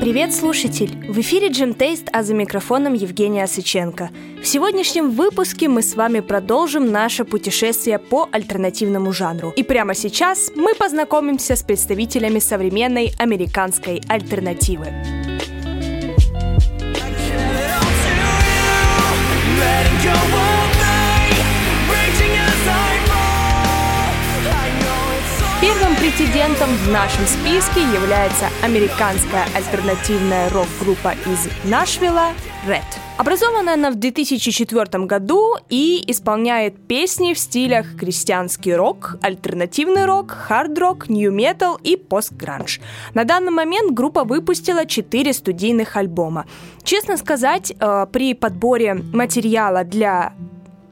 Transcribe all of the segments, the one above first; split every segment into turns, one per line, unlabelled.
Привет, слушатель! В эфире Джим Тейст, а за микрофоном Евгения Сыченко. В сегодняшнем выпуске мы с вами продолжим наше путешествие по альтернативному жанру. И прямо сейчас мы познакомимся с представителями современной американской альтернативы. Претендентом в нашем списке является американская альтернативная рок-группа из Нашвилла Red. Образована она в 2004 году и исполняет песни в стилях крестьянский рок, альтернативный рок, хард-рок, нью-метал и пост-гранж. На данный момент группа выпустила 4 студийных альбома. Честно сказать, э, при подборе материала для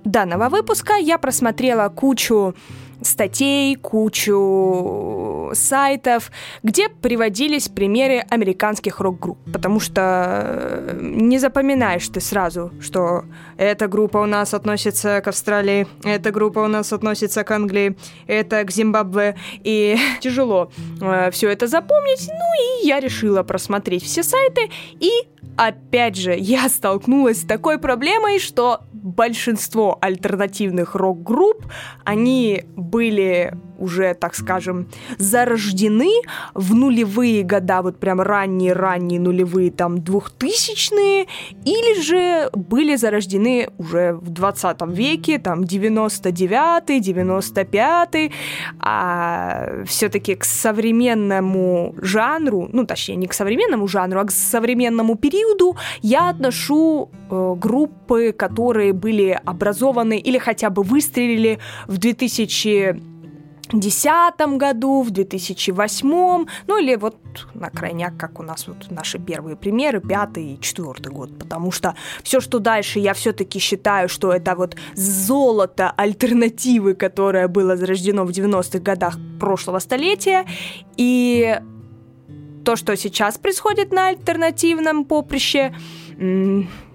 данного выпуска я просмотрела кучу статей, кучу сайтов, где приводились примеры американских рок-групп, потому что э, не запоминаешь ты сразу, что эта группа у нас относится к Австралии, эта группа у нас относится к Англии, это к Зимбабве, и тяжело э, все это запомнить, ну и я решила просмотреть все сайты, и опять же я столкнулась с такой проблемой, что большинство альтернативных рок-групп, они были уже, так скажем, зарождены в нулевые года, вот прям ранние-ранние нулевые, там, двухтысячные, или же были зарождены уже в 20 веке, там, 99-й, 95-й, а все-таки к современному жанру, ну, точнее, не к современному жанру, а к современному периоду я отношу э, группы, которые были образованы или хотя бы выстрелили в 2000 2010 году, в 2008, ну или вот на крайняк, как у нас вот наши первые примеры, пятый и четвертый год, потому что все, что дальше, я все-таки считаю, что это вот золото альтернативы, которое было зарождено в 90-х годах прошлого столетия, и то, что сейчас происходит на альтернативном поприще,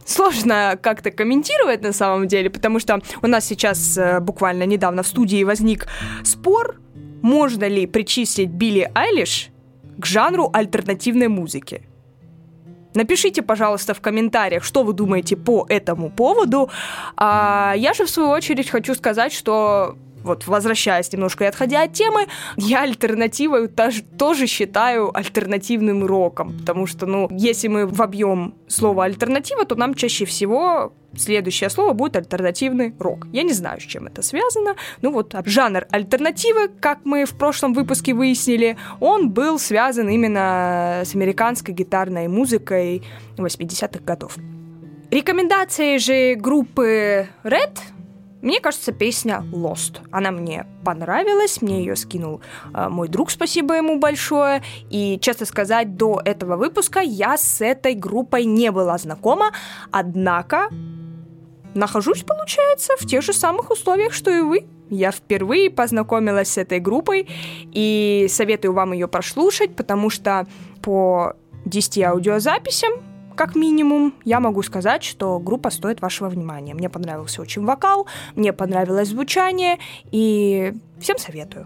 сложно как-то комментировать на самом деле, потому что у нас сейчас э, буквально недавно в студии возник спор, можно ли причислить Билли Айлиш к жанру альтернативной музыки. Напишите, пожалуйста, в комментариях, что вы думаете по этому поводу. А я же, в свою очередь, хочу сказать, что вот возвращаясь немножко и отходя от темы, я альтернативой тоже, считаю альтернативным роком, потому что, ну, если мы вобьем слово альтернатива, то нам чаще всего следующее слово будет альтернативный рок. Я не знаю, с чем это связано. Ну вот, жанр альтернативы, как мы в прошлом выпуске выяснили, он был связан именно с американской гитарной музыкой 80-х годов. Рекомендации же группы Red мне кажется, песня Lost. Она мне понравилась, мне ее скинул э, мой друг, спасибо ему большое. И, честно сказать, до этого выпуска я с этой группой не была знакома, однако нахожусь, получается, в тех же самых условиях, что и вы. Я впервые познакомилась с этой группой и советую вам ее прослушать, потому что по 10 аудиозаписям как минимум, я могу сказать, что группа стоит вашего внимания. Мне понравился очень вокал, мне понравилось звучание, и всем советую.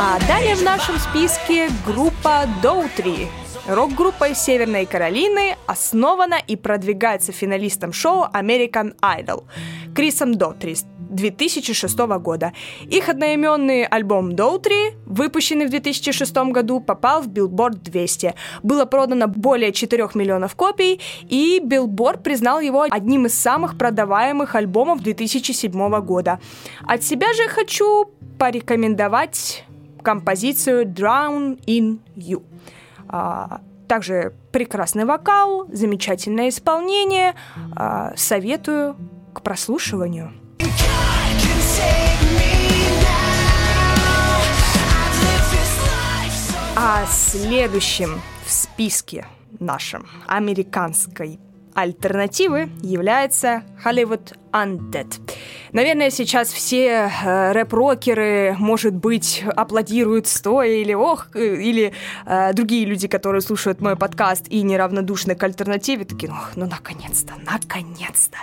А далее в нашем списке группа Доутри. Рок-группа из Северной Каролины основана и продвигается финалистом шоу American Idol Крисом Дотри 2006 года. Их одноименный альбом Доутри, выпущенный в 2006 году, попал в Billboard 200. Было продано более 4 миллионов копий, и Billboard признал его одним из самых продаваемых альбомов 2007 года. От себя же хочу порекомендовать композицию Drown in You. А, также прекрасный вокал, замечательное исполнение. А, советую к прослушиванию. А следующим в списке нашем американской альтернативы является Hollywood Undead. Наверное, сейчас все э, рэп-рокеры, может быть, аплодируют стоя или ох, э, или э, другие люди, которые слушают мой подкаст и неравнодушны к альтернативе, такие, ох, ну наконец-то, наконец-то.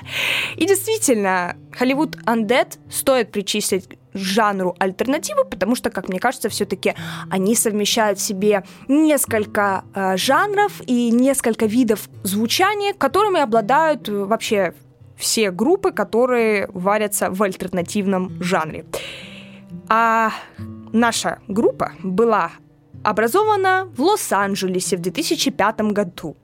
И действительно, Hollywood Undead стоит причислить жанру альтернативы, потому что, как мне кажется, все-таки они совмещают в себе несколько э, жанров и несколько видов звучания, которыми обладают э, вообще все группы, которые варятся в альтернативном жанре. А наша группа была образована в Лос-Анджелесе в 2005 году.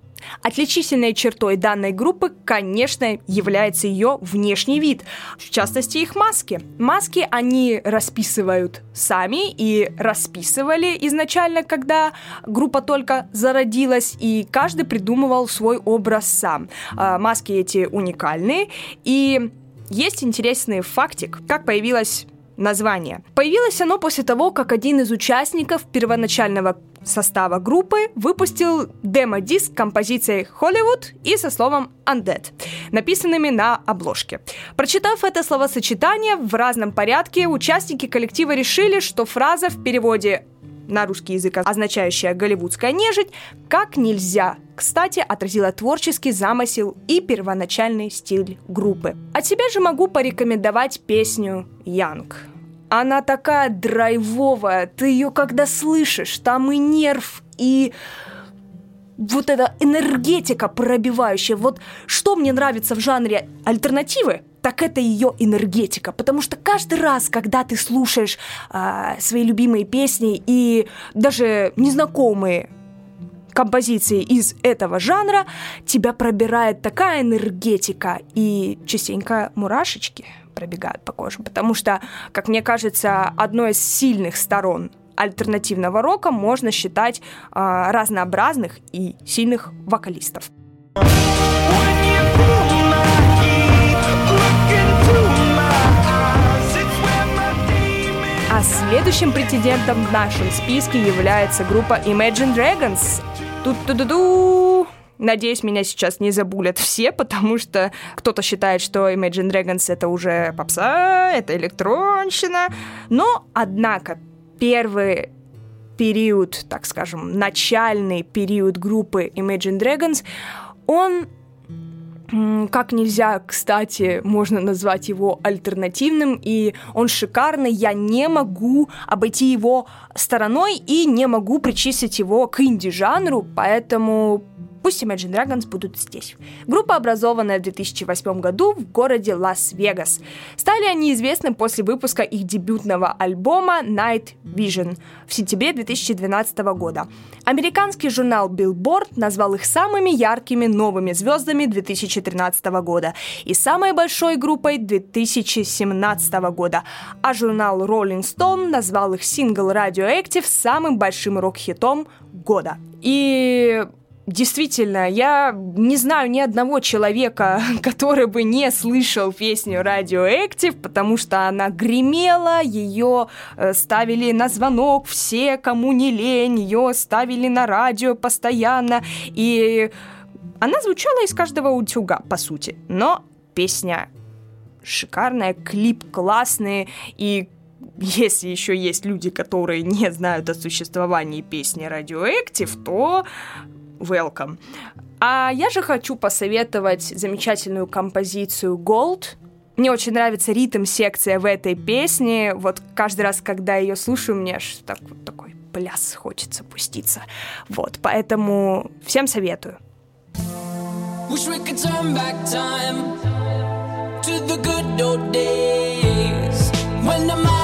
Отличительной чертой данной группы, конечно, является ее внешний вид, в частности их маски. Маски они расписывают сами и расписывали изначально, когда группа только зародилась, и каждый придумывал свой образ сам. А, маски эти уникальные, и есть интересный фактик, как появилась название. Появилось оно после того, как один из участников первоначального состава группы выпустил демо-диск композицией «Hollywood» и со словом «Undead», написанными на обложке. Прочитав это словосочетание в разном порядке, участники коллектива решили, что фраза в переводе на русский язык, означающая «голливудская нежить», как нельзя кстати, отразила творческий замысел и первоначальный стиль группы. От себя же могу порекомендовать песню «Янг». Она такая драйвовая, ты ее когда слышишь, там и нерв, и вот эта энергетика пробивающая. Вот что мне нравится в жанре альтернативы, так это ее энергетика. Потому что каждый раз, когда ты слушаешь э, свои любимые песни и даже незнакомые композиции из этого жанра, тебя пробирает такая энергетика и частенько мурашечки пробегают по коже. Потому что, как мне кажется, одной из сильных сторон альтернативного рока можно считать э, разнообразных и сильных вокалистов. А следующим претендентом в нашем списке является группа Imagine Dragons. Тут-ту-ду-ду! Надеюсь, меня сейчас не забулят все, потому что кто-то считает, что Imagine Dragons это уже попса, это электронщина. Но, однако, первый период, так скажем, начальный период группы Imagine Dragons, он как нельзя, кстати, можно назвать его альтернативным, и он шикарный, я не могу обойти его стороной и не могу причислить его к инди-жанру, поэтому Пусть Imagine Dragons будут здесь. Группа, образованная в 2008 году в городе Лас-Вегас. Стали они известны после выпуска их дебютного альбома Night Vision в сентябре 2012 года. Американский журнал Billboard назвал их самыми яркими новыми звездами 2013 года и самой большой группой 2017 года, а журнал Rolling Stone назвал их сингл Radioactive самым большим рок-хитом года. И Действительно, я не знаю ни одного человека, который бы не слышал песню Radioactive, потому что она гремела, ее э, ставили на звонок все, кому не лень, ее ставили на радио постоянно, и она звучала из каждого утюга, по сути. Но песня шикарная, клип классный, и если еще есть люди, которые не знают о существовании песни Radioactive, то welcome. А я же хочу посоветовать замечательную композицию Gold. Мне очень нравится ритм-секция в этой песне. Вот каждый раз, когда ее слушаю, мне аж так, вот такой пляс хочется пуститься. Вот, поэтому всем советую. Wish we could turn back time to the good old days when the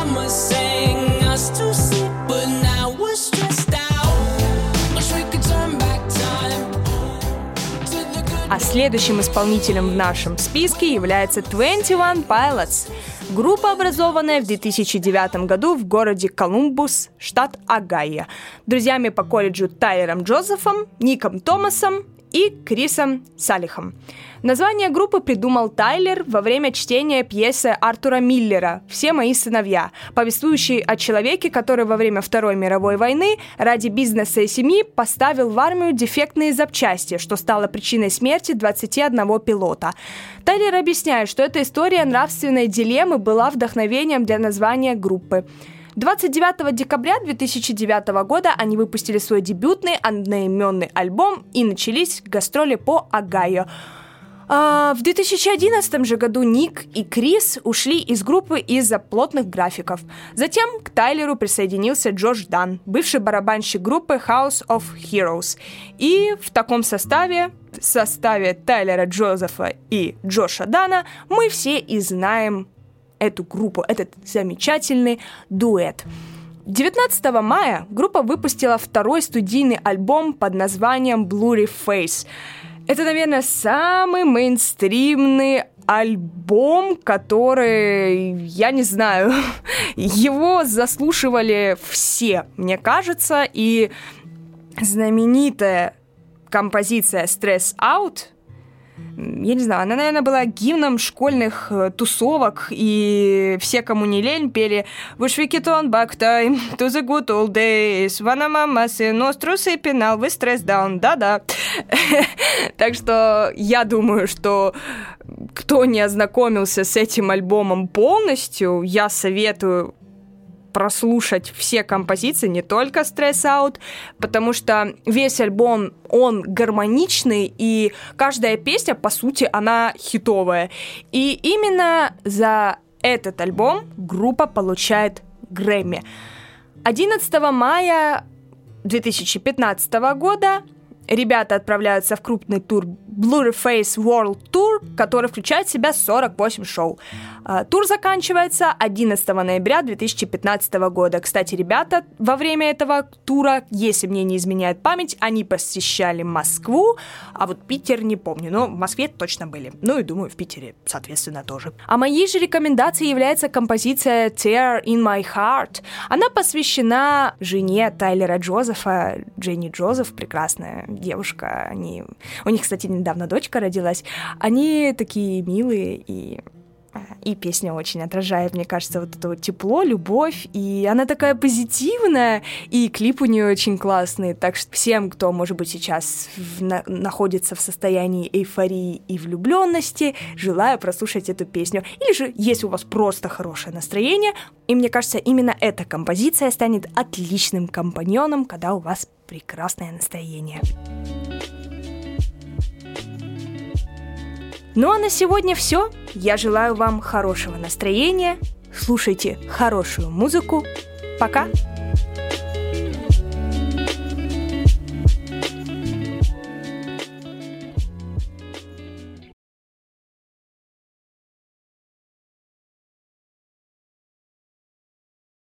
А следующим исполнителем в нашем списке является 21 Pilots, группа, образованная в 2009 году в городе Колумбус, штат Огайо, друзьями по колледжу Тайлером Джозефом, Ником Томасом и Крисом Салихом. Название группы придумал Тайлер во время чтения пьесы Артура Миллера «Все мои сыновья», повествующей о человеке, который во время Второй мировой войны ради бизнеса и семьи поставил в армию дефектные запчасти, что стало причиной смерти 21 пилота. Тайлер объясняет, что эта история нравственной дилеммы была вдохновением для названия группы. 29 декабря 2009 года они выпустили свой дебютный одноименный альбом и начались гастроли по Огайо. А, в 2011 же году Ник и Крис ушли из группы из-за плотных графиков. Затем к Тайлеру присоединился Джош Дан, бывший барабанщик группы House of Heroes. И в таком составе, в составе Тайлера Джозефа и Джоша Дана, мы все и знаем эту группу, этот замечательный дуэт. 19 мая группа выпустила второй студийный альбом под названием Blurry Face. Это, наверное, самый мейнстримный альбом, который, я не знаю, его заслушивали все, мне кажется, и знаменитая композиция «Stress Out», я не знаю, она, наверное, была гимном школьных э, тусовок, и все, кому не лень, пели «Wish we could on back time to the good old days, Вана мама нострус и пенал, вы стресс даун». Да-да. Так что я думаю, что кто не ознакомился с этим альбомом полностью, я советую прослушать все композиции, не только Stress Out, потому что весь альбом, он гармоничный, и каждая песня, по сути, она хитовая. И именно за этот альбом группа получает Грэмми. 11 мая 2015 года ребята отправляются в крупный тур Face World Tour, который включает в себя 48 шоу. А, тур заканчивается 11 ноября 2015 года. Кстати, ребята во время этого тура, если мне не изменяет память, они посещали Москву, а вот Питер не помню, но в Москве точно были. Ну и думаю, в Питере, соответственно, тоже. А моей же рекомендацией является композиция Tear in My Heart. Она посвящена жене Тайлера Джозефа, Дженни Джозеф, прекрасная девушка. Они... У них, кстати, недавно дочка родилась. Они такие милые и и песня очень отражает, мне кажется, вот это вот тепло, любовь, и она такая позитивная, и клип у нее очень классный, так что всем, кто, может быть, сейчас в, на, находится в состоянии эйфории и влюбленности, желаю прослушать эту песню. Или же, если у вас просто хорошее настроение, и мне кажется, именно эта композиция станет отличным компаньоном, когда у вас прекрасное настроение. Ну а на сегодня все. Я желаю вам хорошего настроения. Слушайте хорошую музыку. Пока!